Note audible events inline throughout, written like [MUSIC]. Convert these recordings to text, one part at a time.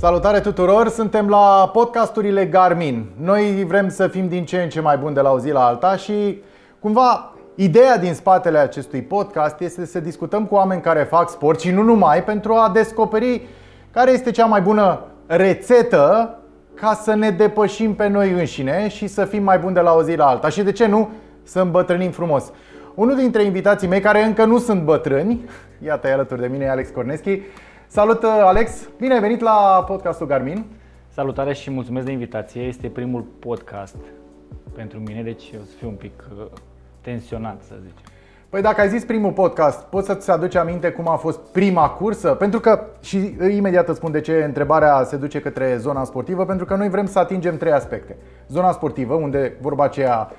Salutare tuturor! Suntem la podcasturile Garmin. Noi vrem să fim din ce în ce mai buni de la o zi la alta și cumva ideea din spatele acestui podcast este să discutăm cu oameni care fac sport și nu numai pentru a descoperi care este cea mai bună rețetă ca să ne depășim pe noi înșine și să fim mai buni de la o zi la alta. Și de ce nu? Să îmbătrânim frumos. Unul dintre invitații mei, care încă nu sunt bătrâni, iată e alături de mine, e Alex Corneschi. Salut, Alex! Bine ai venit la podcastul Garmin. Salutare și mulțumesc de invitație. Este primul podcast pentru mine, deci o să fiu un pic uh, tensionat, să zicem. Păi dacă ai zis primul podcast, poți să-ți aduci aminte cum a fost prima cursă? Pentru că, și imediat îți spun de ce întrebarea se duce către zona sportivă, pentru că noi vrem să atingem trei aspecte. Zona sportivă, unde vorba aceea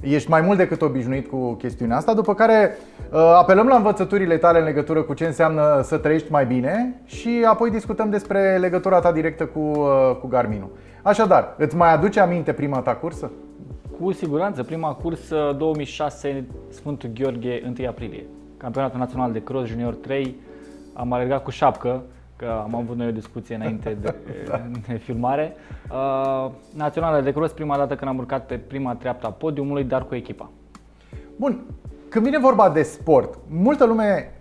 ești mai mult decât obișnuit cu chestiunea asta, după care uh, apelăm la învățăturile tale în legătură cu ce înseamnă să trăiești mai bine și apoi discutăm despre legătura ta directă cu, uh, cu Garminul. Așadar, îți mai aduce aminte prima ta cursă? Cu siguranță, prima cursă 2006 Sfântul Gheorghe 1 aprilie. Campionatul Național de Cross Junior 3. Am alergat cu șapcă, că am avut noi o discuție înainte de, [LAUGHS] da. de filmare. Uh, Națională de Cross, prima dată când am urcat pe prima treaptă a podiumului, dar cu echipa. Bun, când vine vorba de sport, multă lume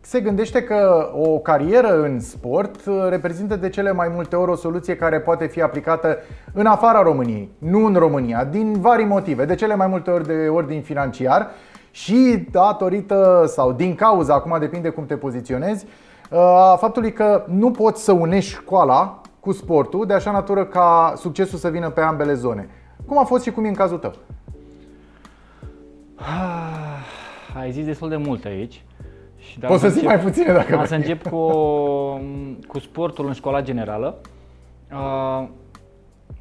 se gândește că o carieră în sport reprezintă de cele mai multe ori o soluție care poate fi aplicată în afara României, nu în România, din vari motive, de cele mai multe ori de ordin financiar și datorită sau din cauza, acum depinde cum te poziționezi, a faptului că nu poți să unești școala cu sportul de așa natură ca succesul să vină pe ambele zone. Cum a fost și cum e în cazul tău? Ah, ai zis destul de mult aici. Și Poți să zic mai puține dacă vrei. să încep cu, cu sportul în școala generală. Uh,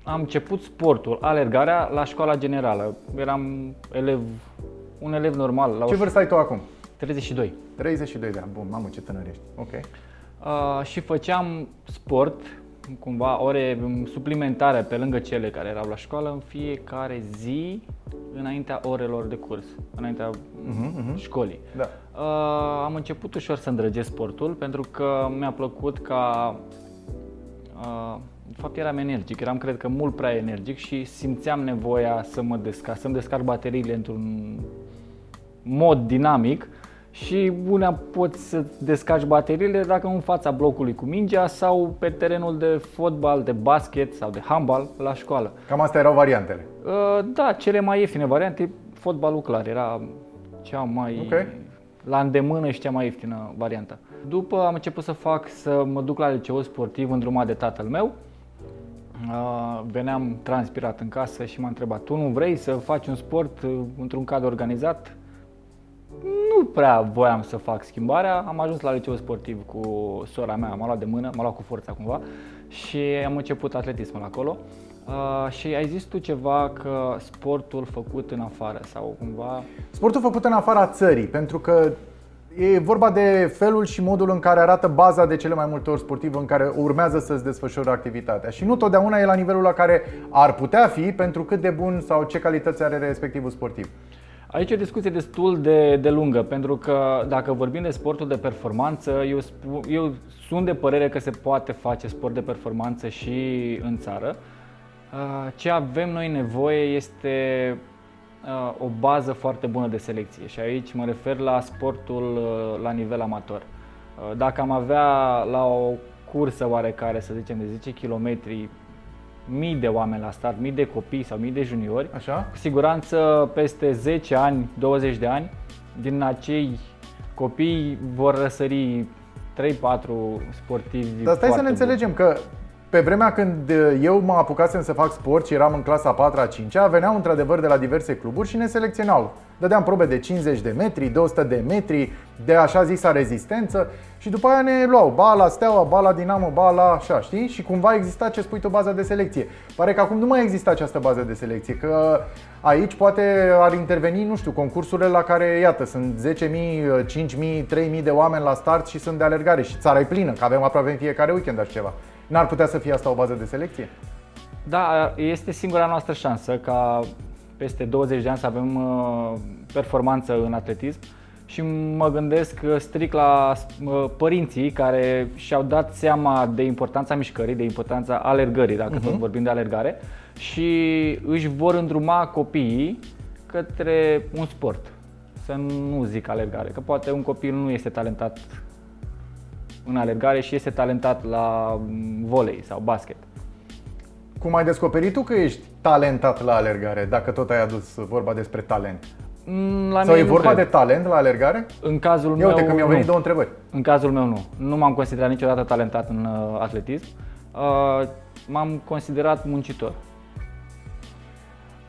am început sportul, alergarea, la școala generală. Eram elev, un elev normal. La Ce vârstă ai tu acum? 32. 32 de ani, bun, mamă ce tânăr ești. Ok. Uh, și făceam sport, cumva ore suplimentare pe lângă cele care erau la școală în fiecare zi înaintea orelor de curs, înaintea uh-huh, uh-huh. școlii. Da. Uh, am început ușor să îndrăgesc sportul pentru că mi-a plăcut ca uh, de fapt eram energic, eram cred că mult prea energic și simțeam nevoia să mă descarc, să-mi descarc bateriile într-un mod dinamic și una poți să descarci bateriile dacă în fața blocului cu mingea sau pe terenul de fotbal, de basket sau de handbal la școală. Cam astea erau variantele. Uh, da, cele mai ieftine variante, fotbalul clar era cea mai okay. la îndemână și cea mai ieftină variantă. După am început să fac să mă duc la liceu sportiv îndrumat de tatăl meu. Uh, veneam transpirat în casă și m-a întrebat, tu nu vrei să faci un sport uh, într-un cadru organizat? Nu prea voiam să fac schimbarea. Am ajuns la liceu sportiv cu sora mea, m-a luat de mână, m-a luat cu forța cumva și am început atletismul acolo. Uh, și ai zis tu ceva că sportul făcut în afară sau cumva... Sportul făcut în afara țării, pentru că e vorba de felul și modul în care arată baza de cele mai multe ori sportivă în care urmează să-ți desfășori activitatea. Și nu totdeauna e la nivelul la care ar putea fi pentru cât de bun sau ce calități are respectivul sportiv. Aici e o discuție destul de, de lungă, pentru că dacă vorbim de sportul de performanță, eu, spu, eu sunt de părere că se poate face sport de performanță și în țară. Uh, ce avem noi nevoie este uh, o bază foarte bună de selecție și aici mă refer la sportul uh, la nivel amator. Dacă am avea la o cursă oarecare, să zicem de 10 km, mii de oameni la start, mii de copii sau mii de juniori. Așa? Cu siguranță peste 10 ani, 20 de ani, din acei copii vor răsări 3-4 sportivi. Dar stai să ne înțelegem că pe vremea când eu mă apucasem să fac sport și eram în clasa 4 a 5 veneau într-adevăr de la diverse cluburi și ne selecționau. Dădeam probe de 50 de metri, 200 de metri, de așa zisa rezistență și după aia ne luau ba la Steaua, ba la Dinamo, ba la așa, știi? Și cumva exista ce spui tu baza de selecție. Pare că acum nu mai există această bază de selecție, că aici poate ar interveni, nu știu, concursurile la care, iată, sunt 10.000, 5.000, 3.000 de oameni la start și sunt de alergare și țara e plină, că avem aproape în fiecare weekend așa ceva. N-ar putea să fie asta o bază de selecție? Da, este singura noastră șansă ca peste 20 de ani să avem uh, performanță în atletism și mă gândesc strict la părinții care și-au dat seama de importanța mișcării, de importanța alergării, dacă uh-huh. tot vorbim de alergare, și își vor îndruma copiii către un sport. Să nu zic alergare, că poate un copil nu este talentat în alergare și este talentat la volei sau basket. Cum ai descoperit tu că ești talentat la alergare, dacă tot ai adus vorba despre talent? Mm, la Sau e vorba cred. de talent la alergare? În cazul Ia meu, uite că mi-au venit nu. două întrebări. În cazul meu nu. Nu m-am considerat niciodată talentat în uh, atletism. Uh, m-am considerat muncitor.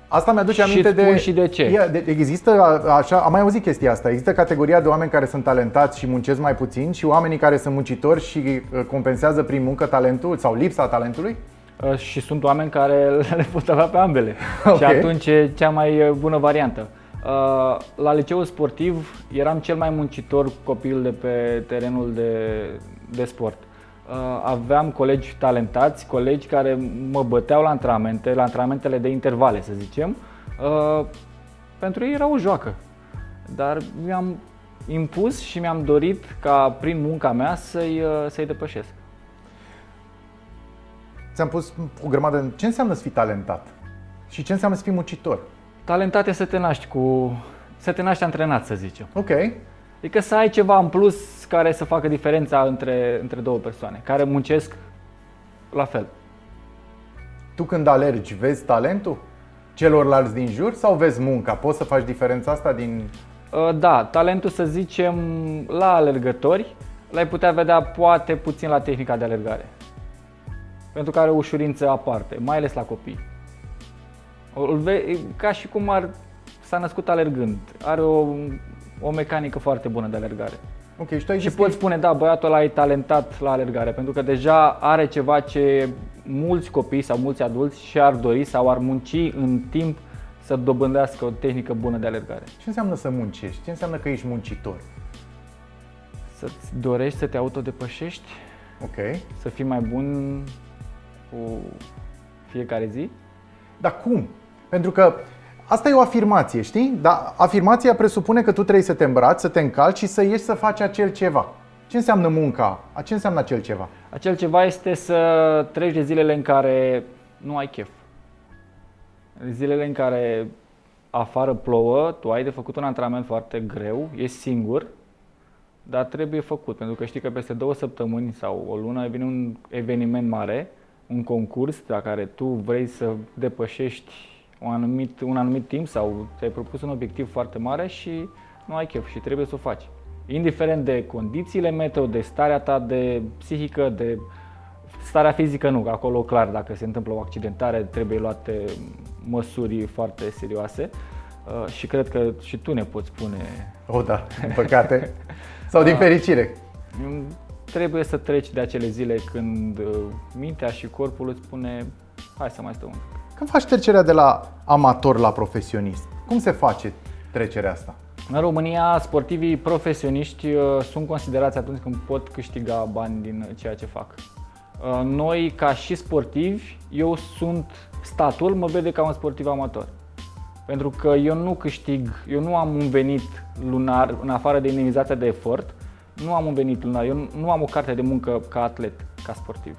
Asta mi-aduce aminte de... și de ce. Ia, de, există, așa, am mai auzit chestia asta, există categoria de oameni care sunt talentați și muncesc mai puțin și oamenii care sunt muncitori și uh, compensează prin muncă talentul sau lipsa talentului? Uh, și sunt oameni care [LAUGHS] le pot avea pe ambele. [LAUGHS] Okay. Și atunci e cea mai uh, bună variantă. La liceul sportiv eram cel mai muncitor copil de pe terenul de, de sport. Uh, aveam colegi talentați, colegi care mă băteau la antrenamente, la antrenamentele de intervale, să zicem. Uh, pentru ei era o joacă. Dar mi-am impus și mi-am dorit ca prin munca mea să-i, uh, să-i depășesc. Ți-am pus o grămadă. Ce înseamnă să fii talentat? Și ce înseamnă să fii muncitor? Talentat e să te naști cu. să te naști antrenat, să zicem. Ok. Adică să ai ceva în plus care să facă diferența între, între două persoane, care muncesc la fel. Tu când alergi, vezi talentul celorlalți din jur sau vezi munca? Poți să faci diferența asta din... Uh, da, talentul să zicem la alergători l-ai putea vedea poate puțin la tehnica de alergare. Pentru că are o ușurință aparte, mai ales la copii. Ca și cum ar, s-a născut alergând. Are o o mecanică foarte bună de alergare. Ok, și tu ai și poți spune, da, băiatul ăla e talentat la alergare, pentru că deja are ceva ce mulți copii sau mulți adulți și-ar dori sau ar munci în timp să dobândească o tehnică bună de alergare. Ce înseamnă să muncești? Ce înseamnă că ești muncitor? Să-ți dorești să te autodepășești, ok, să fii mai bun cu fiecare zi. Dar cum? Pentru că Asta e o afirmație, știi? Dar afirmația presupune că tu trebuie să te îmbraci, să te încalci și să ieși să faci acel ceva. Ce înseamnă munca? Ce înseamnă acel ceva? Acel ceva este să treci de zilele în care nu ai chef. Zilele în care afară plouă, tu ai de făcut un antrenament foarte greu, ești singur, dar trebuie făcut, pentru că știi că peste două săptămâni sau o lună vine un eveniment mare, un concurs la care tu vrei să depășești un anumit, un anumit timp sau ți-ai propus un obiectiv foarte mare și nu ai chef și trebuie să o faci. Indiferent de condițiile meteo, de starea ta de psihică, de starea fizică, nu, acolo clar, dacă se întâmplă o accidentare, trebuie luate măsuri foarte serioase uh, și cred că și tu ne poți spune. O, da, din păcate. Sau din [LAUGHS] uh, fericire. Trebuie să treci de acele zile când uh, mintea și corpul îți spune hai să mai stăm un pic. Când faci trecerea de la amator la profesionist, cum se face trecerea asta? În România, sportivii profesioniști uh, sunt considerați atunci când pot câștiga bani din ceea ce fac. Uh, noi, ca și sportivi, eu sunt, statul mă vede ca un sportiv amator. Pentru că eu nu câștig, eu nu am un venit lunar, în afară de indemnizația de efort, nu am un venit lunar, eu nu am o carte de muncă ca atlet, ca sportiv.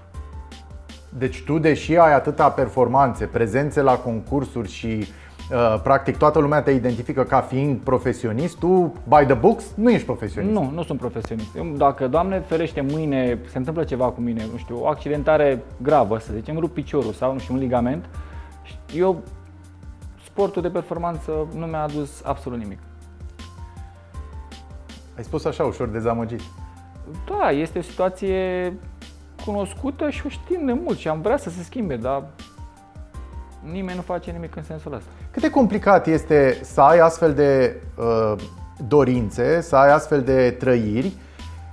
Deci tu, deși ai atâta performanțe, prezențe la concursuri și uh, practic toată lumea te identifică ca fiind profesionist, tu, by the books, nu ești profesionist. Nu, nu sunt profesionist. Eu, dacă, Doamne ferește, mâine se întâmplă ceva cu mine, nu știu, o accidentare gravă, să zicem, rup piciorul sau, nu știu, un ligament, eu, sportul de performanță nu mi-a adus absolut nimic. Ai spus așa, ușor dezamăgit. Da, este o situație cunoscută și o știm de mult și am vrea să se schimbe, dar nimeni nu face nimic în sensul ăsta. Cât de complicat este să ai astfel de uh, dorințe, să ai astfel de trăiri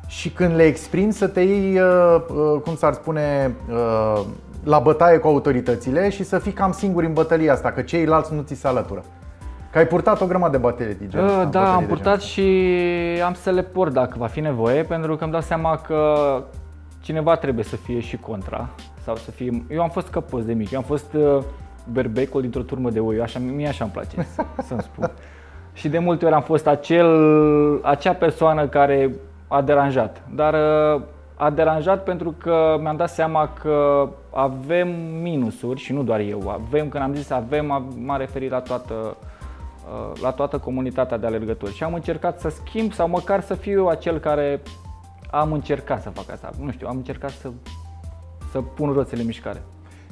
și când le exprimi să te iei, uh, uh, cum s-ar spune, uh, la bătaie cu autoritățile și să fii cam singur în bătălia asta, că ceilalți nu ți se alătură. Că ai purtat o grămadă de baterii de genul uh, Da, am purtat și am să le port dacă va fi nevoie, pentru că îmi dau seama că cineva trebuie să fie și contra sau să fie... Eu am fost căpos de mic, eu am fost uh, berbecul dintr-o turmă de oi, așa, mie așa îmi place să, [LAUGHS] să-mi spun. Și de multe ori am fost acel, acea persoană care a deranjat. Dar uh, a deranjat pentru că mi-am dat seama că avem minusuri și nu doar eu. Avem, când am zis avem, m-am referit la toată, uh, la toată comunitatea de alergători. Și am încercat să schimb sau măcar să fiu eu acel care am încercat să fac asta. Nu știu, am încercat să, să pun roțele în mișcare.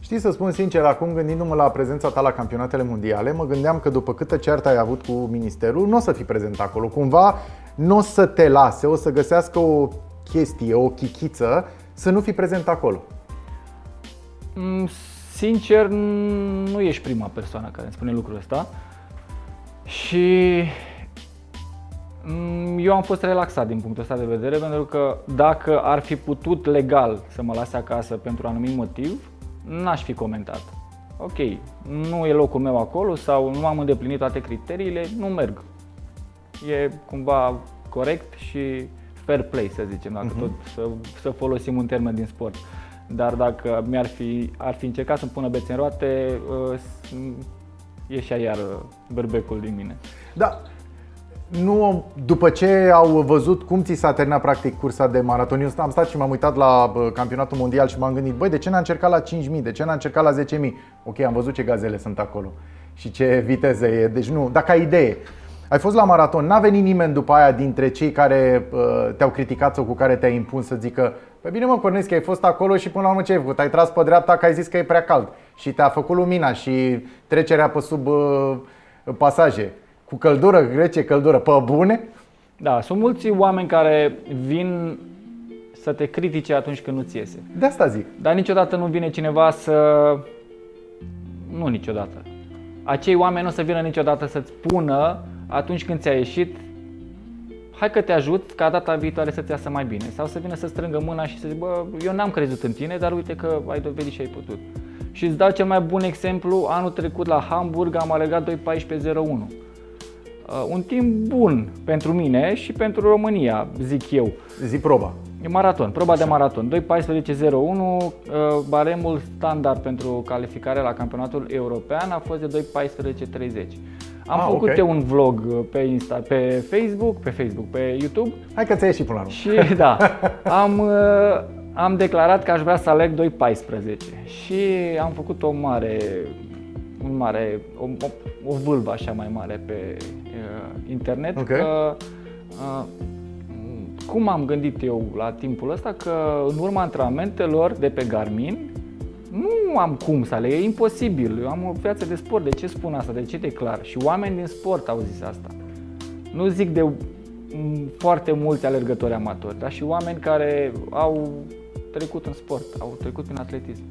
Știi să spun sincer, acum gândindu-mă la prezența ta la campionatele mondiale, mă gândeam că după câtă ceartă ai avut cu ministerul, nu o să fii prezent acolo. Cumva nu o să te lase, o să găsească o chestie, o chichiță, să nu fii prezent acolo. Mm, sincer, nu ești prima persoană care îmi spune lucrul ăsta. Și mm, eu am fost relaxat din punctul ăsta de vedere pentru că dacă ar fi putut legal să mă lase acasă pentru un anumit motiv, n-aș fi comentat. Ok, nu e locul meu acolo sau nu am îndeplinit toate criteriile, nu merg. E cumva corect și fair play, să zicem, dacă uh-huh. tot să, să folosim un termen din sport. Dar dacă mi-ar fi, ar fi încercat să-mi pună bețe în roate, uh, ieșea iar berbecul din mine. Da, nu, după ce au văzut cum ți s-a terminat practic cursa de maraton, eu am stat și m-am uitat la campionatul mondial și m-am gândit, băi, de ce n-a încercat la 5.000, de ce n-a încercat la 10.000? Ok, am văzut ce gazele sunt acolo și ce viteză e, deci nu, dacă ai idee. Ai fost la maraton, n-a venit nimeni după aia dintre cei care uh, te-au criticat sau cu care te-ai impus să zică Păi bine mă, Corneschi, ai fost acolo și până la urmă ce ai făcut? Ai tras pe dreapta că ai zis că e prea cald și te-a făcut lumina și trecerea pe sub uh, pasaje. Cu căldură, grece, căldură, pe bune? Da, sunt mulți oameni care vin să te critique atunci când nu-ți iese. De asta zic. Dar niciodată nu vine cineva să... Nu niciodată. Acei oameni nu o să vină niciodată să-ți spună atunci când ți-a ieșit hai că te ajut ca data viitoare să-ți iasă mai bine. Sau să vină să strângă mâna și să zic, bă, eu n-am crezut în tine, dar uite că ai dovedit și ai putut. Și îți dau cel mai bun exemplu, anul trecut la Hamburg am alergat 2.14.01 Uh, un timp bun pentru mine și pentru România, zic eu. Zi proba. E maraton, proba Așa. de maraton. 2.14.01, uh, baremul standard pentru calificare la campionatul european a fost de 2.14.30. Am ah, făcut okay. eu un vlog uh, pe Insta, pe Facebook, pe Facebook, pe YouTube. Hai că ți-ai ieșit până la urmă. Și da, [LAUGHS] am, am declarat că aș vrea să aleg 2.14 și am făcut o mare un mare, o, o, o vâlvă așa mai mare pe uh, internet. Okay. Că, uh, cum am gândit eu la timpul ăsta că în urma antrenamentelor de pe Garmin nu am cum să aleg, e imposibil. Eu am o viață de sport, de ce spun asta? De ce te clar? Și oameni din sport au zis asta. Nu zic de foarte mulți alergători amatori, dar și oameni care au trecut în sport, au trecut prin atletism.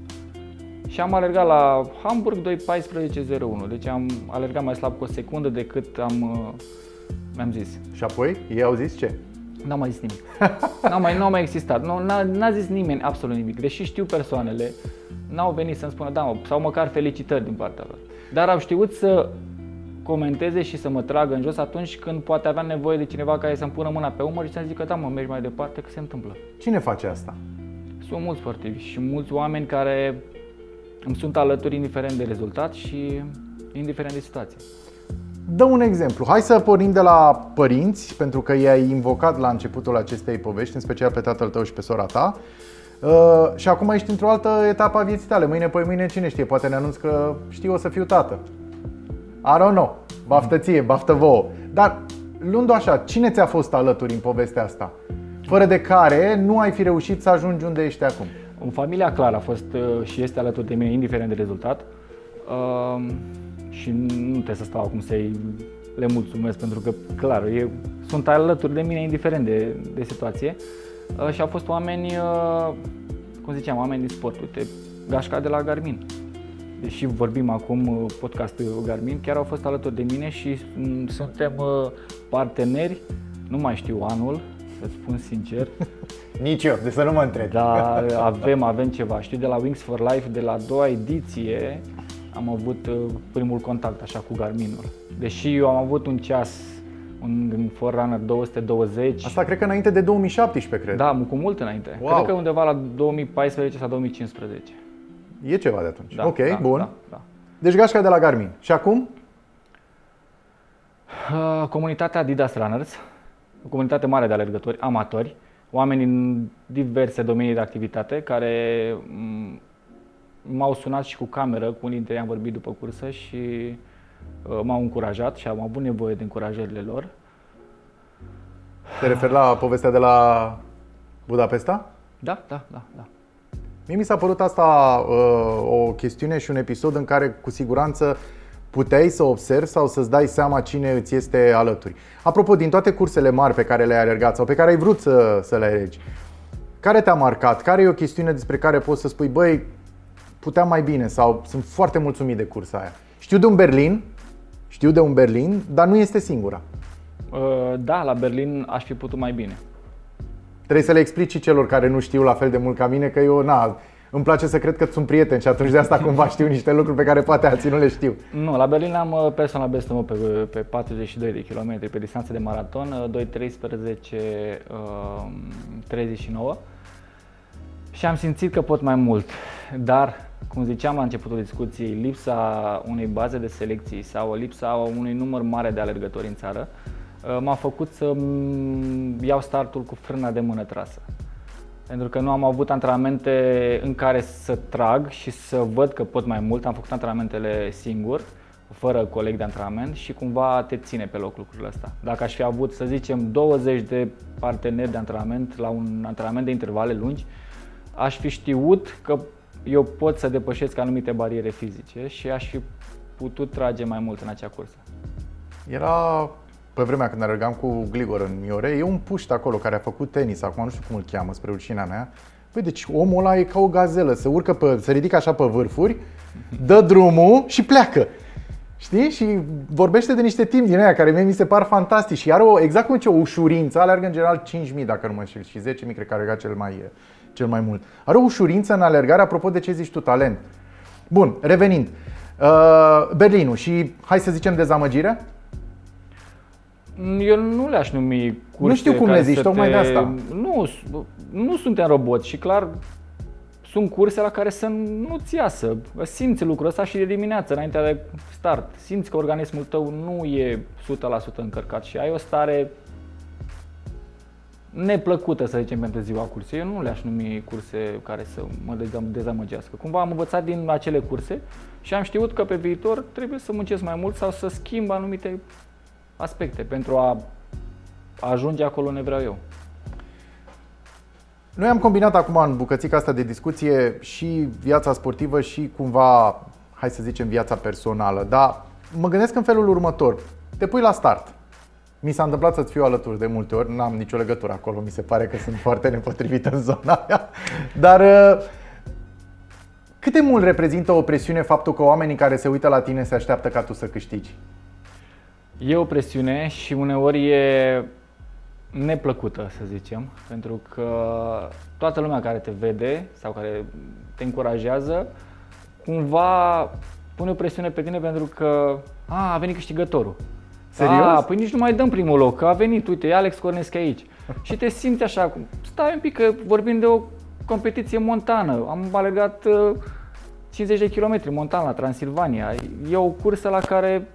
Și am alergat la Hamburg 2.14.01, deci am alergat mai slab cu o secundă decât am, uh, mi-am zis. Și apoi ei au zis ce? N-au mai zis nimic. [LAUGHS] n-au mai, n-au mai existat. Nu, n-a, n-a zis nimeni absolut nimic. Deși știu persoanele, n-au venit să-mi spună da, mă, sau măcar felicitări din partea lor. Dar au știut să comenteze și să mă tragă în jos atunci când poate avea nevoie de cineva care să-mi pună mâna pe umăr și să-mi zică da, mă, mergi mai departe, că se întâmplă. Cine face asta? Sunt mulți sportivi și mulți oameni care îmi sunt alături indiferent de rezultat și indiferent de situație. Dă un exemplu. Hai să pornim de la părinți, pentru că i-ai invocat la începutul acestei povești, în special pe tatăl tău și pe sora ta. Uh, și acum ești într-o altă etapă a vieții tale. Mâine, păi mâine, cine știe? Poate ne anunț că știu o să fiu tată. I don't know. Baftă ție, baftă vouă. Dar, luând așa, cine ți-a fost alături în povestea asta? Fără de care nu ai fi reușit să ajungi unde ești acum. În familia clar a fost uh, și este alături de mine, indiferent de rezultat. Uh, și nu trebuie să stau acum să-i le mulțumesc pentru că, clar, eu, sunt alături de mine indiferent de, de situație. Uh, și au fost oameni, uh, cum ziceam, oameni din sport. Uite, Gașca de la Garmin. Deși vorbim acum uh, podcastul Garmin, chiar au fost alături de mine și mm, suntem uh, parteneri, nu mai știu anul, să-ți spun sincer. [LAUGHS] Nici eu, de să nu mă întreb. Da, avem, avem ceva. Știu de la Wings for Life, de la a doua ediție, am avut uh, primul contact așa cu Garminul. Deși eu am avut un ceas un Forerunner 220. Asta cred că înainte de 2017, cred. Da, cu mult înainte. Wow. Cred că undeva la 2014 sau 2015. E ceva de atunci. Da, ok, da, bun. Da, da. Deci gașca de la Garmin. Și acum? Uh, comunitatea Adidas Runners, o comunitate mare de alergători, amatori, oameni în diverse domenii de activitate care mm, m-au sunat și cu cameră, cu unii dintre ei am vorbit după cursă și uh, m-au încurajat și am avut nevoie de încurajările lor. Te referi la povestea de la Budapesta? Da, da, da, da. Mie mi s-a părut asta uh, o chestiune și un episod în care cu siguranță puteai să observi sau să-ți dai seama cine îți este alături. Apropo, din toate cursele mari pe care le-ai alergat sau pe care ai vrut să, să le alergi, care te-a marcat? Care e o chestiune despre care poți să spui, băi, puteam mai bine sau sunt foarte mulțumit de cursa aia? Știu de un Berlin, știu de un Berlin, dar nu este singura. Uh, da, la Berlin aș fi putut mai bine. Trebuie să le explici celor care nu știu la fel de mult ca mine că eu, na, îmi place să cred că sunt prieteni și atunci de asta [LAUGHS] cumva știu niște lucruri pe care poate alții nu le știu. Nu, la Berlin am uh, personal best meu pe, pe 42 de kilometri pe distanță de maraton, 2.13 uh, 39 um, și am simțit că pot mai mult, dar cum ziceam la începutul discuției, lipsa unei baze de selecții sau lipsa unui număr mare de alergători în țară uh, m-a făcut să iau startul cu frâna de mână trasă pentru că nu am avut antrenamente în care să trag și să văd că pot mai mult. Am făcut antrenamentele singur, fără coleg de antrenament și cumva te ține pe loc lucrurile astea. Dacă aș fi avut, să zicem, 20 de parteneri de antrenament la un antrenament de intervale lungi, aș fi știut că eu pot să depășesc anumite bariere fizice și aș fi putut trage mai mult în acea cursă. Era pe vremea când alergam cu Gligor în Miore, e un puști acolo care a făcut tenis, acum nu știu cum îl cheamă, spre rușinea mea. Păi deci omul ăla e ca o gazelă, se urcă pe, se ridică așa pe vârfuri, dă drumul și pleacă. Știi? Și vorbește de niște timp din aia care mie mi se par fantastici și are o, exact cum ce o ușurință, alergă în general 5.000 dacă nu mă înșel și 10.000 cred că alerga cel mai, cel mai mult. Are o ușurință în alergare, apropo de ce zici tu, talent. Bun, revenind. Uh, Berlinul și hai să zicem dezamăgire? Eu nu le-aș numi curse Nu știu cum le zici, tocmai te... de asta. Nu, nu suntem roboți și clar sunt curse la care să nu-ți iasă. Simți lucrul ăsta și de dimineață, înainte de start. Simți că organismul tău nu e 100% încărcat și ai o stare neplăcută, să zicem, pentru ziua cursei. Eu nu le-aș numi curse care să mă dezamăgească. Cumva am învățat din acele curse și am știut că pe viitor trebuie să muncesc mai mult sau să schimb anumite aspecte pentru a ajunge acolo unde vreau eu. Noi am combinat acum în bucățica asta de discuție și viața sportivă și cumva, hai să zicem, viața personală. Dar mă gândesc în felul următor. Te pui la start. Mi s-a întâmplat să-ți fiu alături de multe ori, n-am nicio legătură acolo, mi se pare că sunt foarte nepotrivit în zona aia. Dar uh, cât de mult reprezintă o presiune faptul că oamenii care se uită la tine se așteaptă ca tu să câștigi? E o presiune și uneori e neplăcută, să zicem, pentru că toată lumea care te vede sau care te încurajează, cumva pune o presiune pe tine pentru că a, a venit câștigătorul. Serios? A, păi nici nu mai dăm primul loc, că a venit, uite, e Alex Cornescu aici. [LAUGHS] și te simți așa, stai un pic, că vorbim de o competiție montană. Am alergat 50 de kilometri montan la Transilvania. E o cursă la care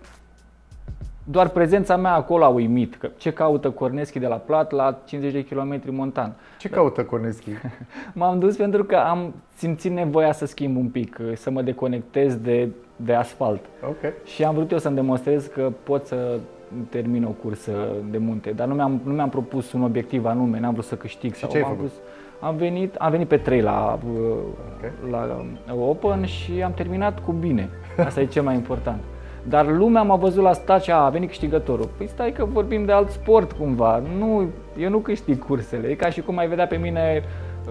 doar prezența mea acolo a uimit. Că ce caută Corneschi de la Plat la 50 de km montan? Ce caută Corneschi? [LAUGHS] M-am dus pentru că am simțit nevoia să schimb un pic, să mă deconectez de, de asfalt. Okay. Și am vrut eu să-mi demonstrez că pot să termin o cursă de munte, dar nu mi-am, nu mi-am propus un obiectiv anume, n-am vrut să câștig. Și sau ce ai făcut? am venit, am venit pe 3 la, okay. la Open și am terminat cu bine. [LAUGHS] Asta e cel mai important. Dar lumea m-a văzut la stat și a, a venit câștigătorul. Păi stai că vorbim de alt sport cumva. Nu, eu nu câștig cursele. E ca și cum ai vedea pe mine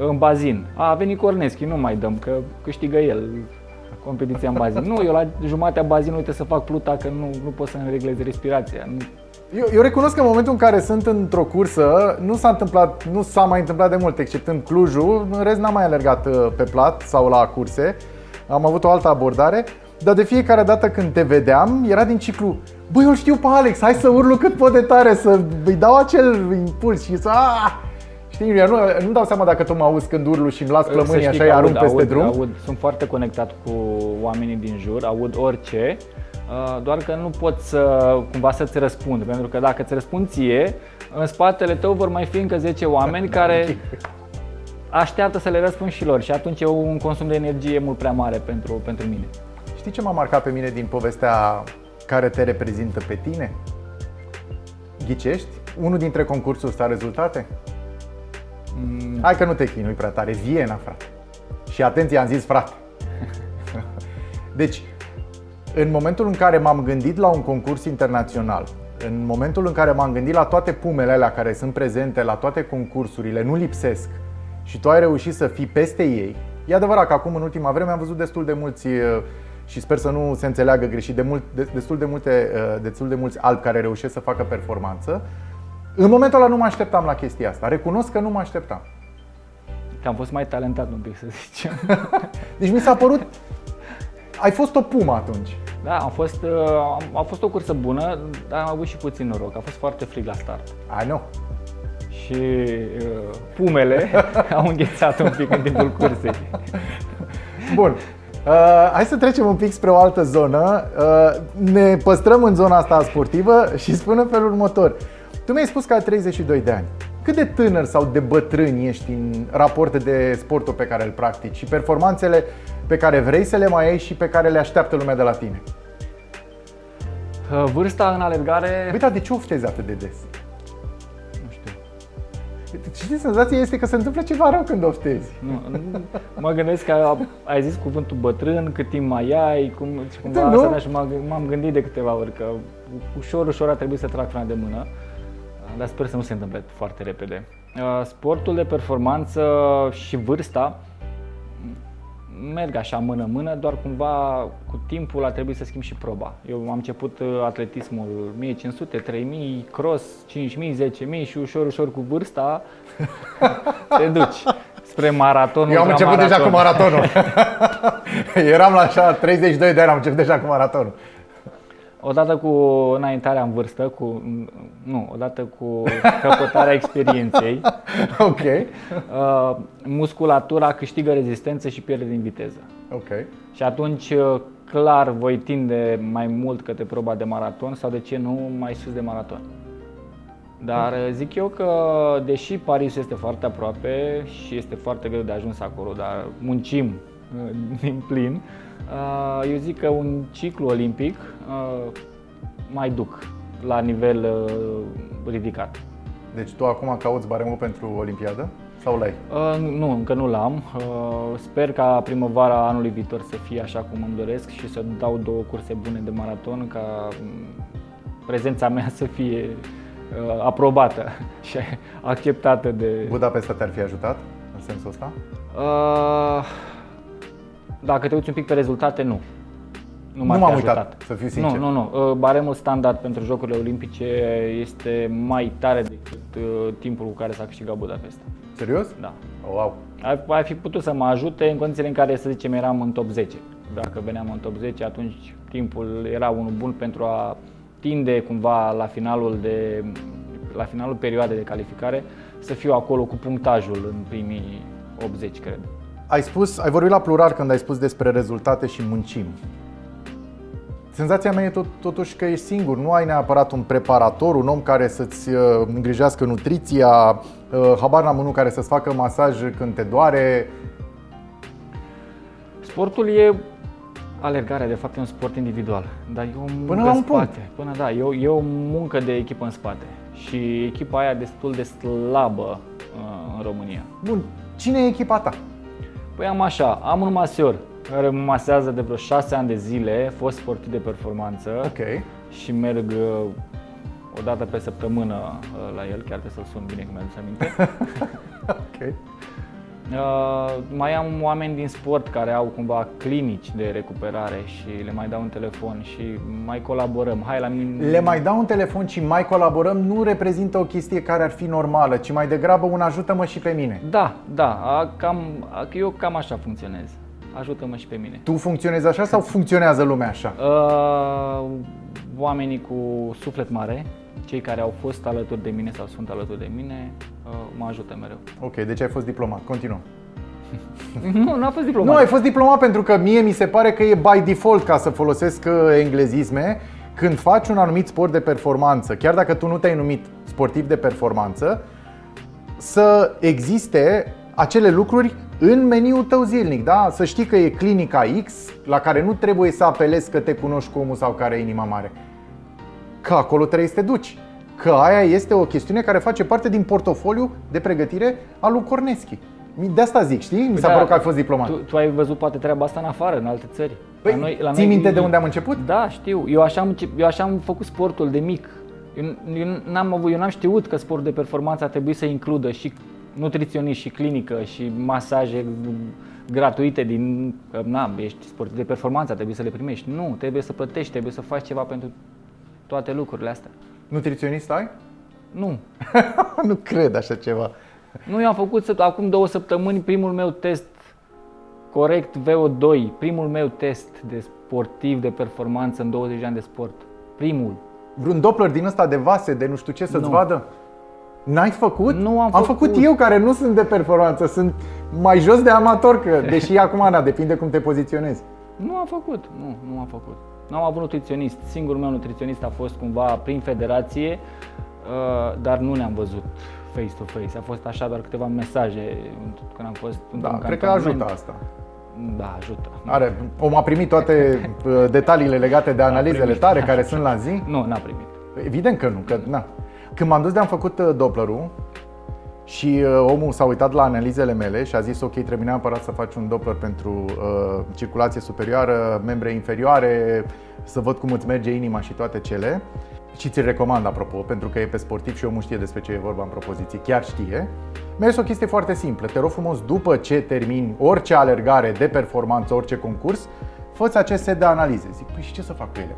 în bazin. A, a venit Corneschi, nu mai dăm, că câștigă el competiția în bazin. Nu, eu la jumatea bazinului trebuie să fac pluta că nu, nu pot să-mi reglez respirația. Nu. Eu, eu recunosc că în momentul în care sunt într-o cursă, nu s-a întâmplat, nu s-a mai întâmplat de mult, exceptând Clujul, în rest n-am mai alergat uh, pe plat sau la curse. Am avut o altă abordare. Dar de fiecare dată când te vedeam, era din ciclu Băi, eu știu pe Alex, hai să urlu cât pot de tare, să îi dau acel impuls și să... Ah! Știi, eu nu, nu dau seama dacă tu mă auzi când urlu și îmi las plămânii așa, îi arunc peste aud, drum. Aud, sunt foarte conectat cu oamenii din jur, aud orice. Uh, doar că nu pot să cumva să-ți răspund, pentru că dacă ți răspund ție, în spatele tău vor mai fi încă 10 oameni [LAUGHS] care așteaptă să le răspund și lor și atunci e un consum de energie mult prea mare pentru, pentru mine. Știi ce m-a marcat pe mine din povestea care te reprezintă pe tine? Ghicești? Unul dintre concursuri sta rezultate? Mm. Hai că nu te chinui prea tare, Viena, frate. Și atenție, am zis frate. [LAUGHS] Deci, în momentul în care m-am gândit la un concurs internațional, în momentul în care m-am gândit la toate pumele alea care sunt prezente, la toate concursurile, nu lipsesc și tu ai reușit să fii peste ei, e adevărat că acum în ultima vreme am văzut destul de mulți uh, și sper să nu se înțeleagă greșit, de mult, de, destul, de multe, uh, destul de mulți albi care reușesc să facă performanță. În momentul ăla nu mă așteptam la chestia asta. Recunosc că nu mă așteptam. Că am fost mai talentat un pic, să zicem. [LAUGHS] deci mi s-a părut... Ai fost o pumă atunci. Da, a fost, uh, a fost o cursă bună, dar am avut și puțin noroc. A fost foarte frig la start. I know. Și uh, pumele [LAUGHS] au înghețat un pic în timpul cursei. Bun. Uh, hai să trecem un pic spre o altă zonă. Uh, ne păstrăm în zona asta sportivă și spune felul următor. Tu mi-ai spus că ai 32 de ani. Cât de tânăr sau de bătrân ești în raport de sportul pe care îl practici și performanțele pe care vrei să le mai ai și pe care le așteaptă lumea de la tine? Uh, vârsta în alergare... Uite, de ce oftezi atât de des? Nu știu. Și senzația este că se întâmplă ceva rău când oftezi. Nu, nu mă gândesc că ai zis cuvântul bătrân, cât timp mai ai, cum, cumva nu? asta și m-am gândit de câteva ori că ușor, ușor a trebuit să trag frâna de mână, dar sper să nu se întâmple foarte repede. Uh, sportul de performanță și vârsta merg așa mână-mână, doar cumva cu timpul a trebuit să schimb și proba. Eu am început uh, atletismul 1500, 3000, cross, 5000, 10000 și ușor, ușor cu vârsta [LAUGHS] te duci spre maratonul. Eu am început maraton. deja cu maratonul. [LAUGHS] Eram la așa 32 de ani, am început deja cu maratonul. Odată cu înaintarea în vârstă, cu, nu, odată cu căpătarea [LAUGHS] experienței, ok. Uh, musculatura câștigă rezistență și pierde din viteză. Ok. Și atunci, uh, clar, voi tinde mai mult către proba de maraton sau, de ce nu, mai sus de maraton. Dar uh, zic eu că, deși Paris este foarte aproape și este foarte greu de ajuns acolo, dar muncim din plin, Uh, eu zic că un ciclu olimpic uh, mai duc la nivel uh, ridicat. Deci tu acum cauți baremul pentru Olimpiadă sau l-ai? Nu, încă nu l-am. Sper ca primăvara anului viitor să fie așa cum îmi doresc și să dau două curse bune de maraton ca mm, prezența mea să fie aprobată [LAUGHS] și acceptată de... Budapesta te-ar fi ajutat în sensul ăsta? Uh, dacă te uiți un pic pe rezultate, nu. Nu, nu m-am uitat, să fiu sincer. Nu, nu, nu. Uh, baremul standard pentru Jocurile Olimpice este mai tare decât uh, timpul cu care s-a câștigat Budapesta. Serios? Da. Oh, wow. Ar, ar fi putut să mă ajute în condițiile în care, să zicem, eram în top 10. Dacă veneam în top 10, atunci timpul era unul bun pentru a tinde cumva la finalul, de, la finalul perioadei de calificare să fiu acolo cu punctajul în primii 80, cred. Ai spus, ai vorbit la plural când ai spus despre rezultate și muncim. Senzația mea e tot, totuși că ești singur, nu ai neapărat un preparator, un om care să-ți uh, îngrijească nutriția, uh, habar n-am unul care să-ți facă masaj când te doare. Sportul e alergarea, de fapt e un sport individual, dar e o muncă Până la un spate. punct. Până da, e o, e o muncă de echipă în spate și echipa aia destul de slabă uh, în România. Bun, cine e echipa ta? Păi am așa, am un masior care mă masează de vreo 6 ani de zile, fost sportiv de performanță Ok. și merg uh, o dată pe săptămână uh, la el, chiar trebuie să-l sun bine că mi-aduce aminte. [LAUGHS] ok. Uh, mai am oameni din sport care au cumva clinici de recuperare și le mai dau un telefon și mai colaborăm. Hai la mine. Le mai dau un telefon și mai colaborăm nu reprezintă o chestie care ar fi normală, ci mai degrabă un ajută-mă și pe mine. Da, da, a, cam, a, eu cam așa funcționez. Ajută-mă și pe mine. Tu funcționezi așa sau funcționează lumea așa? Uh, oamenii cu suflet mare, cei care au fost alături de mine sau sunt alături de mine, uh, mă ajută mereu. Ok, deci ai fost diplomat. Continuăm. [LAUGHS] nu, nu a fost diplomat. Nu, ai fost diplomat pentru că mie mi se pare că e by default ca să folosesc uh, englezisme când faci un anumit sport de performanță, chiar dacă tu nu te-ai numit sportiv de performanță, să existe acele lucruri în meniul tău zilnic, da? Să știi că e clinica X la care nu trebuie să apelezi că te cunoști cu omul sau care e inima mare. Că acolo trebuie să te duci. Că aia este o chestiune care face parte din portofoliu de pregătire al lui Corneschi. De asta zic, știi? Mi s-a Da, părut că ai fost diplomat. Tu, tu ai văzut poate treaba asta în afară, în alte țări. Păi, ții minte de unde am început? Da, știu. Eu așa, am, încep- eu așa am făcut sportul de mic. Eu, eu, n-am avut, eu n-am știut că sportul de performanță ar trebui să includă și nutriționist și clinică și masaje gratuite din, că, na, ești sportiv de performanță, trebuie să le primești. Nu, trebuie să plătești, trebuie să faci ceva pentru toate lucrurile astea. Nutriționist ai? Nu. [LAUGHS] nu cred așa ceva. Nu, eu am făcut să- acum două săptămâni primul meu test corect VO2, primul meu test de sportiv de performanță în 20 de ani de sport. Primul. Vreun Doppler din ăsta de vase, de nu știu ce, să-ți Nu. vadă? N-ai făcut? Nu am am făcut. făcut. eu care nu sunt de performanță, sunt mai jos de amator, că, [LAUGHS] deși acum, na, depinde cum te poziționezi. Nu am făcut, nu, nu am făcut. Nu am avut nutriționist. Singurul meu nutriționist a fost cumva prin federație, uh, dar nu ne-am văzut face-to-face. A fost așa doar câteva mesaje când am fost Da, într-un cred că cantonament. ajută asta. Da, ajută. Are, om a primit toate uh, detaliile legate de analizele primit. tare care sunt la zi? Nu, n-a primit. Evident că nu, că na. Când m-am dus de am făcut uh, Dopplerul și uh, omul s-a uitat la analizele mele și a zis ok, trebuie neapărat să faci un Doppler pentru uh, circulație superioară, membre inferioare, să văd cum îți merge inima și toate cele. Și ți-l recomand, apropo, pentru că e pe sportiv și omul știe despre ce e vorba în propoziții, chiar știe. Mi-a zis o chestie foarte simplă. Te rog frumos, după ce termini orice alergare de performanță, orice concurs, fă acest set de analize. Zic, păi și ce să fac cu ele?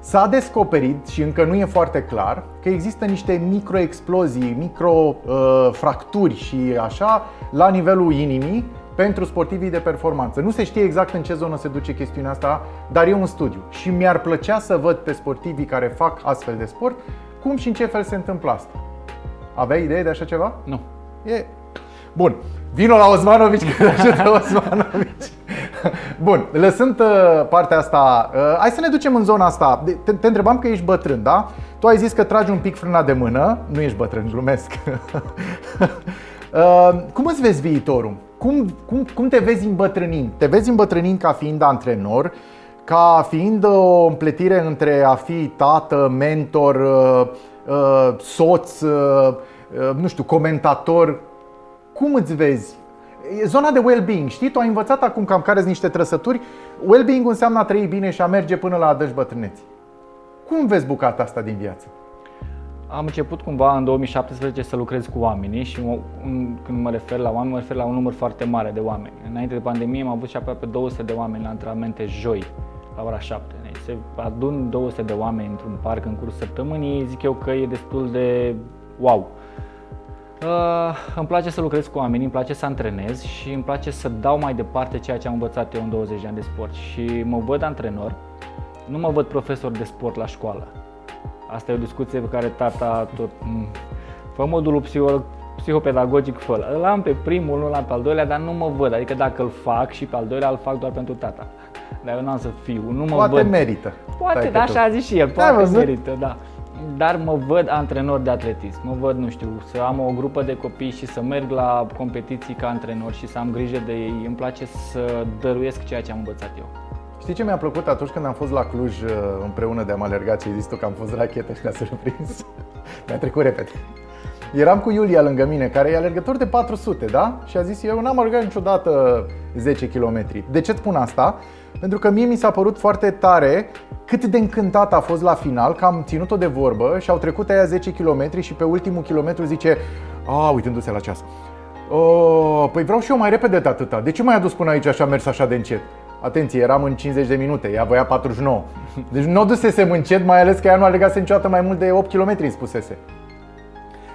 S-a descoperit și încă nu e foarte clar că există niște microexplozii, microfracturi și așa la nivelul inimii pentru sportivii de performanță. Nu se știe exact în ce zonă se duce chestiunea asta, dar e un studiu și mi-ar plăcea să văd pe sportivii care fac astfel de sport cum și în ce fel se întâmplă asta. Aveai idee de așa ceva? Nu. E... Bun. Vino la Osmanovici că te ajută Osmanovici. [LAUGHS] [LAUGHS] Bun, lăsând uh, partea asta, uh, hai să ne ducem în zona asta. De- Te, te întrebam că ești bătrân, da? Tu ai zis că tragi un pic frâna de mână, nu ești bătrân, glumesc. [LAUGHS] uh, cum îți vezi viitorul? Cum, cum, cum te vezi îmbătrânind? Te vezi îmbătrânind ca fiind antrenor, ca fiind o împletire între a fi tată, mentor, uh, uh, soț, uh, uh, nu știu, comentator, cum îți vezi? E Zona de well-being, știi? Tu ai învățat acum cam care sunt niște trăsături. Well-being înseamnă a trăi bine și a merge până la adânci bătrâneți. Cum vezi bucata asta din viață? Am început cumva în 2017 să lucrez cu oamenii și mă, un, când mă refer la oameni, mă refer la un număr foarte mare de oameni. Înainte de pandemie am avut și aproape 200 de oameni la antrenamente joi, la ora 7. Deci se adun 200 de oameni într-un parc în cursul săptămânii, zic eu că e destul de wow. Uh, îmi place să lucrez cu oameni, îmi place să antrenez și îmi place să dau mai departe ceea ce am învățat eu în 20 de ani de sport. Și mă văd antrenor, nu mă văd profesor de sport la școală. Asta e o discuție pe care tata tot... m, Fă modulul psiho- psihopedagogic, fă Îl am pe primul, nu l-am pe al doilea, dar nu mă văd. Adică dacă îl fac și pe al doilea, îl fac doar pentru tata. Dar eu n-am să fiu, nu mă Poate văd. merită. Poate, Stai da, că așa a zis și el, Ai poate văzut? merită, da. Dar mă văd antrenor de atletism, mă văd, nu știu, să am o grupă de copii și să merg la competiții ca antrenor și să am grijă de ei. Îmi place să dăruiesc ceea ce am învățat eu. Știi ce mi-a plăcut atunci când am fost la Cluj uh, împreună de am alergat și ai zis tu că am fost rachetă și te-a surprins? [LAUGHS] Mi-a trecut repede. Eram cu Iulia lângă mine, care e alergător de 400, da? Și a zis, eu n-am alergat niciodată 10 km. De ce spun asta? Pentru că mie mi s-a părut foarte tare cât de încântat a fost la final, că am ținut-o de vorbă și au trecut aia 10 km și pe ultimul kilometru zice, a, uitându-se la ceas, Oh, păi vreau și eu mai repede de atâta. De ce m-ai adus până aici și a mers așa de încet? Atenție, eram în 50 de minute, ea voia 49. [LAUGHS] Deci nu o dusesem încet, mai ales că ea nu alergase niciodată mai mult de 8 km, îmi spusese.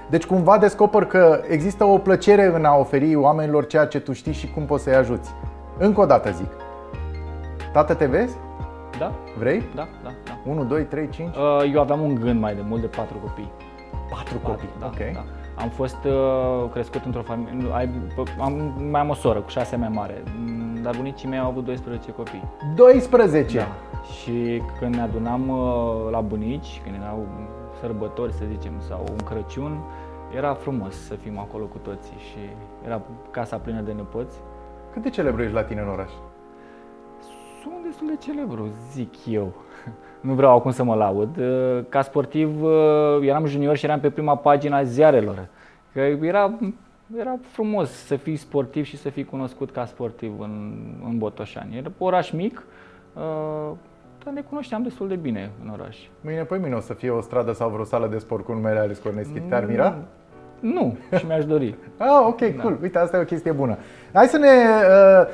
Deci cumva descoper că există o plăcere în a oferi oamenilor ceea ce tu știi și cum poți să-i ajuți. Încă o dată zic. Tată, te vezi? Da? Vrei? Da, da, da. 1, 2, 3, 5? Uh, Eu aveam un gând mai de mult de patru copii. Patru Patru, copii. da, ok. da. Am fost uh, crescut într-o familie, ai, am, mai am o soră cu șase mai mare, mm, dar bunicii mei au avut 12 copii. 12? Da. Și când ne adunam uh, la bunici, când erau sărbători, să zicem, sau un Crăciun, era frumos să fim acolo cu toții și era casa plină de nepoți. Cât de celebru ești la tine în oraș? Sunt destul de celebru, zic eu. Nu vreau acum să mă laud. Uh, ca sportiv uh, eram junior și eram pe prima pagina ziarelor. Că era, era frumos să fii sportiv și să fii cunoscut ca sportiv în, în Botoșani. Era oraș mic, uh, dar ne cunoșteam destul de bine în oraș. Mâine pe mine o să fie o stradă sau vreo sală de sport cu numele Alex Corneschi. Te-ar mira? Nu, și mi-aș dori. ah, ok, da. cool. Uite, asta e o chestie bună. Hai să ne... Uh,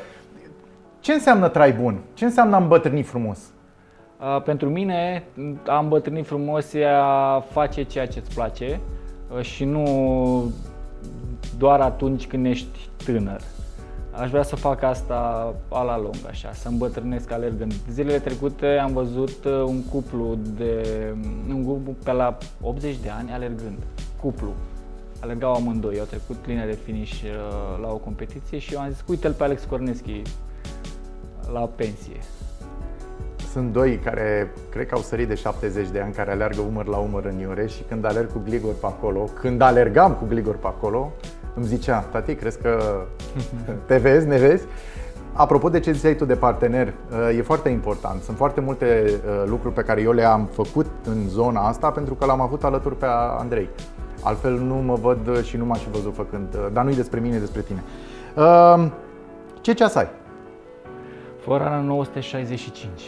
ce înseamnă trai bun? Ce înseamnă a îmbătrâni frumos? Uh, pentru mine, a îmbătrâni frumos e a face ceea ce îți place uh, și nu doar atunci când ești tânăr. Aș vrea să fac asta a la lung, așa, să îmbătrânesc alergând. Zilele trecute am văzut uh, un cuplu de un cuplu pe la 80 de ani alergând. Cuplu. Alergau amândoi, au trecut linia de finish la o competiție și eu am zis, uite-l pe Alex Corneschi la pensie. Sunt doi care cred că au sărit de 70 de ani, care alergă umăr la umăr în Iureș și când alerg cu Gligor pe acolo, când alergam cu Gligor pe acolo, îmi zicea, tati, crezi că [LAUGHS] te vezi, ne vezi? Apropo de ce ziceai tu de partener, uh, e foarte important. Sunt foarte multe uh, lucruri pe care eu le-am făcut în zona asta pentru că l-am avut alături pe Andrei. Altfel nu mă văd și nu m-aș fi văzut făcând, uh, dar nu-i despre mine, despre tine. Ce ceas ai? Forana 965.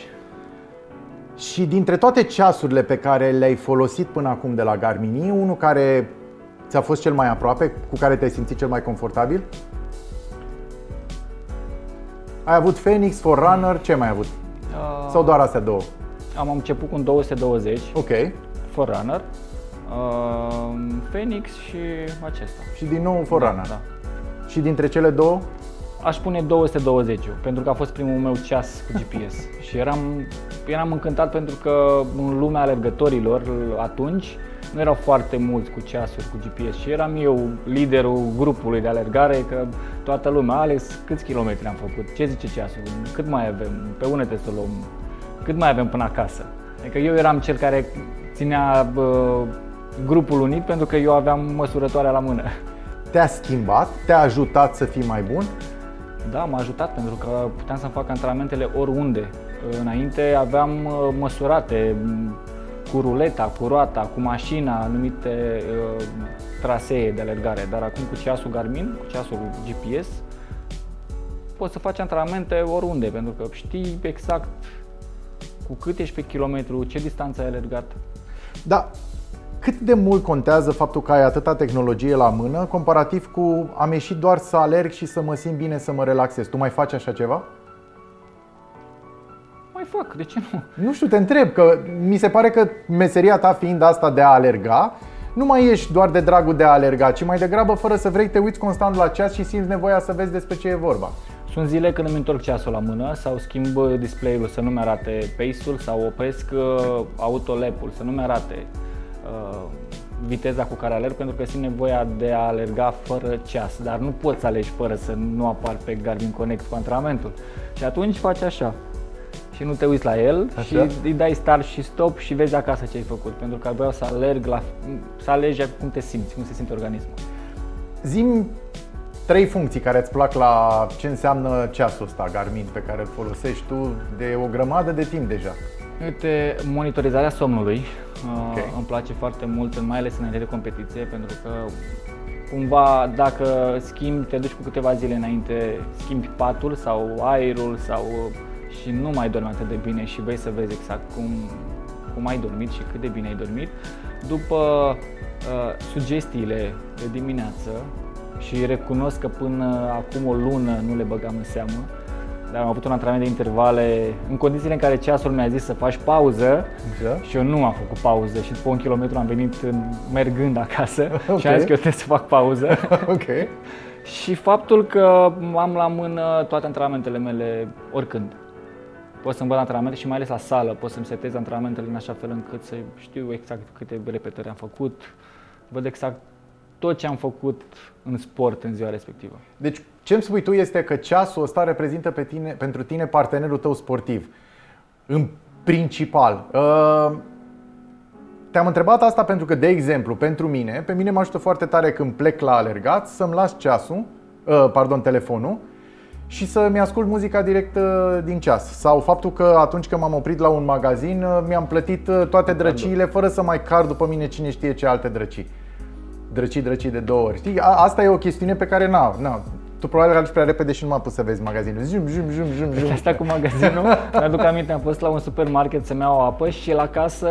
Și dintre toate ceasurile pe care le-ai folosit până acum de la Garmin, e unul care ți-a fost cel mai aproape, cu care te-ai simțit cel mai confortabil? Ai avut Phoenix, Forerunner, ce mai ai avut? Uh, Sau doar astea două? Am început cu un 220. Ok. Forerunner, uh, Phoenix și acesta. Și din nou Forerunner. Da, da. Și dintre cele două? Aș pune 220 pentru că a fost primul meu ceas cu GPS [LAUGHS] și eram, eram încântat pentru că în lumea alergătorilor atunci nu erau foarte mulți cu ceasuri cu GPS și eram eu liderul grupului de alergare că toată lumea, Alex, câți kilometri am făcut, ce zice ceasul, cât mai avem, pe unde trebuie să luăm, cât mai avem până acasă. Adică eu eram cel care ținea bă, grupul unit pentru că eu aveam măsurătoarea la mână. Te-a schimbat? Te-a ajutat să fii mai bun? Da, m-a ajutat pentru că puteam să fac antrenamentele oriunde. Înainte aveam uh, măsurate mm, cu ruleta, cu roata, cu mașina, anumite uh, trasee de alergare, dar acum cu ceasul Garmin, cu ceasul GPS, poți să faci antrenamente oriunde, pentru că știi exact cu cât ești pe kilometru, ce distanță ai alergat. Da, cât de mult contează faptul că ai atâta tehnologie la mână comparativ cu am ieșit doar să alerg și să mă simt bine, să mă relaxez? Tu mai faci așa ceva? Mai fac, de ce nu? Nu știu, te întreb, că mi se pare că meseria ta fiind asta de a alerga, nu mai ești doar de dragul de a alerga, ci mai degrabă fără să vrei te uiți constant la ceas și simți nevoia să vezi despre ce e vorba. Sunt zile când îmi întorc ceasul la mână sau schimb display-ul să nu-mi arate pace-ul sau opresc uh, autolap-ul să nu-mi arate uh, viteza cu care alerg pentru că simt nevoia de a alerga fără ceas, dar nu poți să alegi fără să nu apar pe Garmin Connect cu antrenamentul. Și atunci faci așa și nu te uiți la el așa? și îi dai start și stop și vezi acasă ce ai făcut, pentru că vreau să alerg la, să alegi cum te simți, cum se simte organismul. Zim trei funcții care îți plac la ce înseamnă ceasul ăsta Garmin pe care îl folosești tu de o grămadă de timp deja. Uite, monitorizarea somnului okay. îmi place foarte mult, mai ales înainte de competiție, pentru că cumva dacă schimbi, te duci cu câteva zile înainte, schimbi patul sau aerul sau și nu mai dormi atât de bine și vrei să vezi exact cum, cum ai dormit și cât de bine ai dormit. După uh, sugestiile de dimineață și recunosc că până acum o lună nu le băgam în seamă, dar am avut un antrenament de intervale în condițiile în care ceasul mi-a zis să faci pauză da. și eu nu am făcut pauză și după un kilometru am venit mergând acasă [LAUGHS] okay. și am zis că eu trebuie să fac pauză. [LAUGHS] okay. și faptul că am la mână toate antrenamentele mele oricând. Pot să-mi văd antrenamente și mai ales la sală, pot să-mi setez antrenamentele în așa fel încât să știu exact câte repetări am făcut, văd exact tot ce am făcut în sport în ziua respectivă. Deci ce îmi spui tu este că ceasul ăsta reprezintă pe tine, pentru tine partenerul tău sportiv. În principal. Uh, te-am întrebat asta pentru că, de exemplu, pentru mine, pe mine mă ajută foarte tare când plec la alergat să-mi las ceasul, uh, pardon, telefonul și să-mi ascult muzica direct uh, din ceas. Sau faptul că atunci când m-am oprit la un magazin, mi-am plătit toate drăciile fără să mai car după mine cine știe ce alte drăcii. Drăcii, drăcii de două ori. Știi? Asta e o chestiune pe care na, na, tu probabil alegi prea repede și nu m-a pus să vezi magazinul. Zum, zum, zum, zum, zum. Asta cu magazinul, mi-aduc aminte, am fost la un supermarket să-mi iau apă și la casă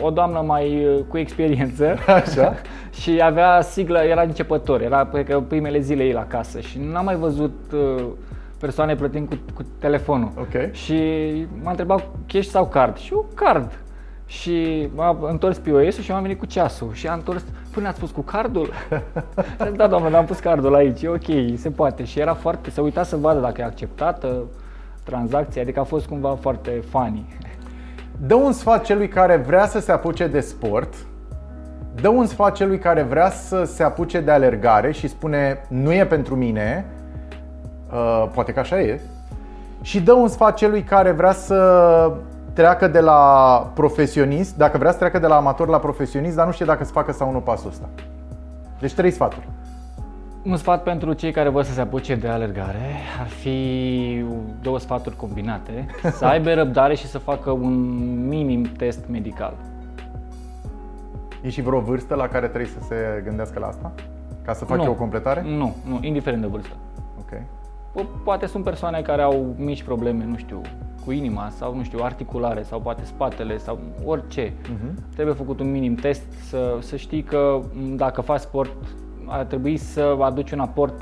o doamnă mai cu experiență Așa. [LAUGHS] și avea sigla, era începător, era pe că primele zile ei la casă și n-am mai văzut uh, persoane plătind cu, cu telefonul. Ok. Și m-a întrebat cash sau card? Și eu card. Și m-a întors POS-ul și m-am venit cu ceasul și a întors, până ați pus cu cardul? [LAUGHS] da, doamnă, am pus cardul aici, e ok, se poate. Și era foarte, se uita să vadă dacă e acceptată tranzacția, adică a fost cumva foarte funny. Dă un sfat celui care vrea să se apuce de sport, dă un sfat celui care vrea să se apuce de alergare și spune nu e pentru mine, uh, poate că așa e, și dă un sfat celui care vrea să treacă de la profesionist, dacă vrea să treacă de la amator la profesionist, dar nu știe dacă să facă sau nu pasul ăsta. Deci trei sfaturi. Un sfat pentru cei care vor să se apuce de alergare ar fi două sfaturi combinate. [LAUGHS] Să aibă răbdare și să facă un minim test medical. E și vreo vârstă la care trebuie să se gândească la asta? Ca să facă Nu. o completare? Nu, nu, indiferent de vârstă. Ok. Po- Poate sunt persoane care au mici probleme, nu știu, cu inima sau, nu știu, articulare sau poate spatele sau orice. Mhm. Trebuie făcut un minim test să, să știi că m, dacă faci sport ar trebui să aduci un aport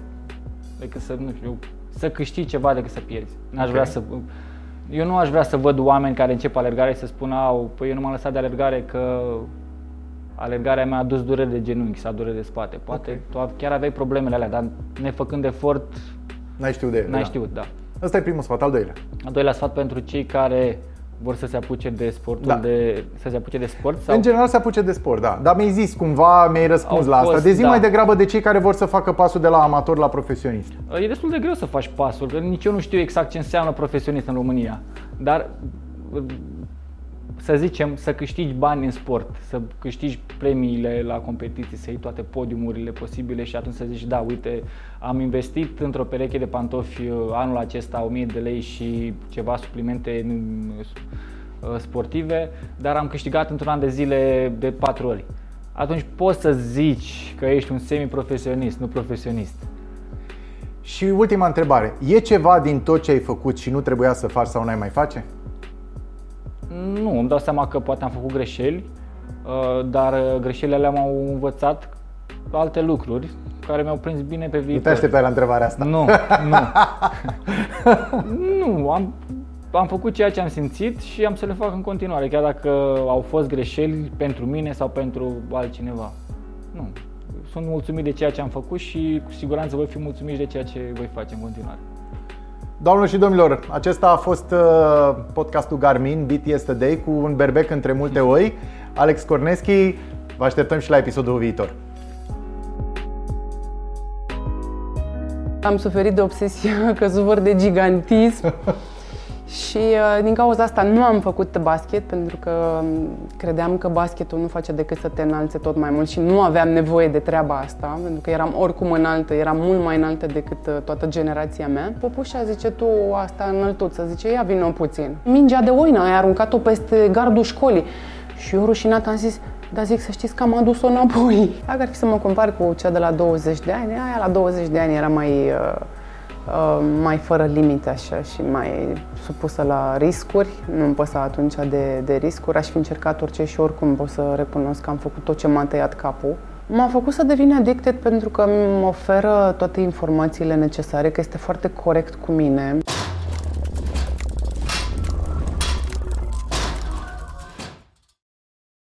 decât să, nu știu, să câștigi ceva decât să pierzi. N-aș Ok. vrea să, eu nu aș vrea să văd oameni care încep alergare și să spună, au, păi eu nu m-am lăsat de alergare că alergarea mea a dus dureri de genunchi sau dureri de spate. Poate tu chiar aveai problemele alea, dar nefăcând efort, N-ai știut de ele. n-ai da. știut, da. Ăsta e primul sfat, al doilea. Al doilea sfat pentru cei care vor să se apuce de sportul Da. de să se apuce de sport sau În general se apuce de sport, da. Dar mi-ai zis cumva, mi-ai răspuns Au la asta. fost, De zi da. mai degrabă de cei care vor să facă pasul de la amator la profesionist. E destul de greu să faci pasul, că nici eu nu știu exact ce înseamnă profesionist în România. Dar să zicem, să câștigi bani în sport, să câștigi premiile la competiții, să iei toate podiumurile posibile și atunci să zici, da, uite, am investit într-o pereche de pantofi uh, anul acesta 1000 de lei și ceva suplimente uh, sportive, dar am câștigat într-un an de zile de 4 ori. Atunci poți să zici că ești un semi-profesionist, nu profesionist. Și ultima întrebare. E ceva din tot ce ai făcut și nu trebuia să faci sau n-ai mai face? Nu, îmi dau seama că poate am făcut greșeli, uh, dar uh, greșelile alea m-au învățat alte lucruri care mi-au prins bine pe Nu te viitor. așteptai la întrebarea asta. Nu, nu. [LAUGHS] nu, am, am făcut ceea ce am simțit și am să le fac în continuare, chiar dacă au fost greșeli pentru mine sau pentru altcineva. Nu. Sunt mulțumit de ceea ce am făcut și cu siguranță voi fi mulțumit de ceea ce voi face în continuare. Doamnelor și domnilor, acesta a fost uh, podcastul Garmin Beat Yesterday cu un berbec între multe oi. Alex Corneschi, vă așteptăm și la episodul viitor. Am suferit de obsesie [LAUGHS] căzuvăr de gigantism [LAUGHS] și uh, din cauza asta nu am făcut basket pentru că um, credeam că basketul nu face decât să te înalțe tot mai mult și nu aveam nevoie de treaba asta pentru că eram oricum înaltă, eram mult mai înaltă decât uh, toată generația mea. Popușa zice, tu asta înăltuță, zice, ia vină puțin. Mingea de oină, ai aruncat-o peste gardul școlii și eu rușinat am zis, dar zic să știți că am adus-o înapoi. Dacă ar fi să mă compar cu cea de la 20 de ani, aia la 20 de ani era mai, uh, uh, mai fără limite așa și mai supusă la riscuri. Nu-mi păsa atunci de, de riscuri. Aș fi încercat orice și oricum pot să recunosc că am făcut tot ce m-a tăiat capul. M-a făcut să devin addicted pentru că îmi oferă toate informațiile necesare, că este foarte corect cu mine.